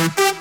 Thank you.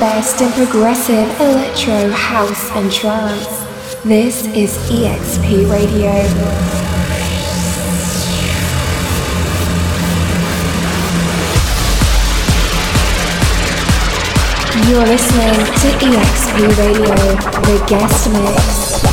Best in progressive electro, house, and trance. This is EXP Radio. You're listening to EXP Radio, the guest mix.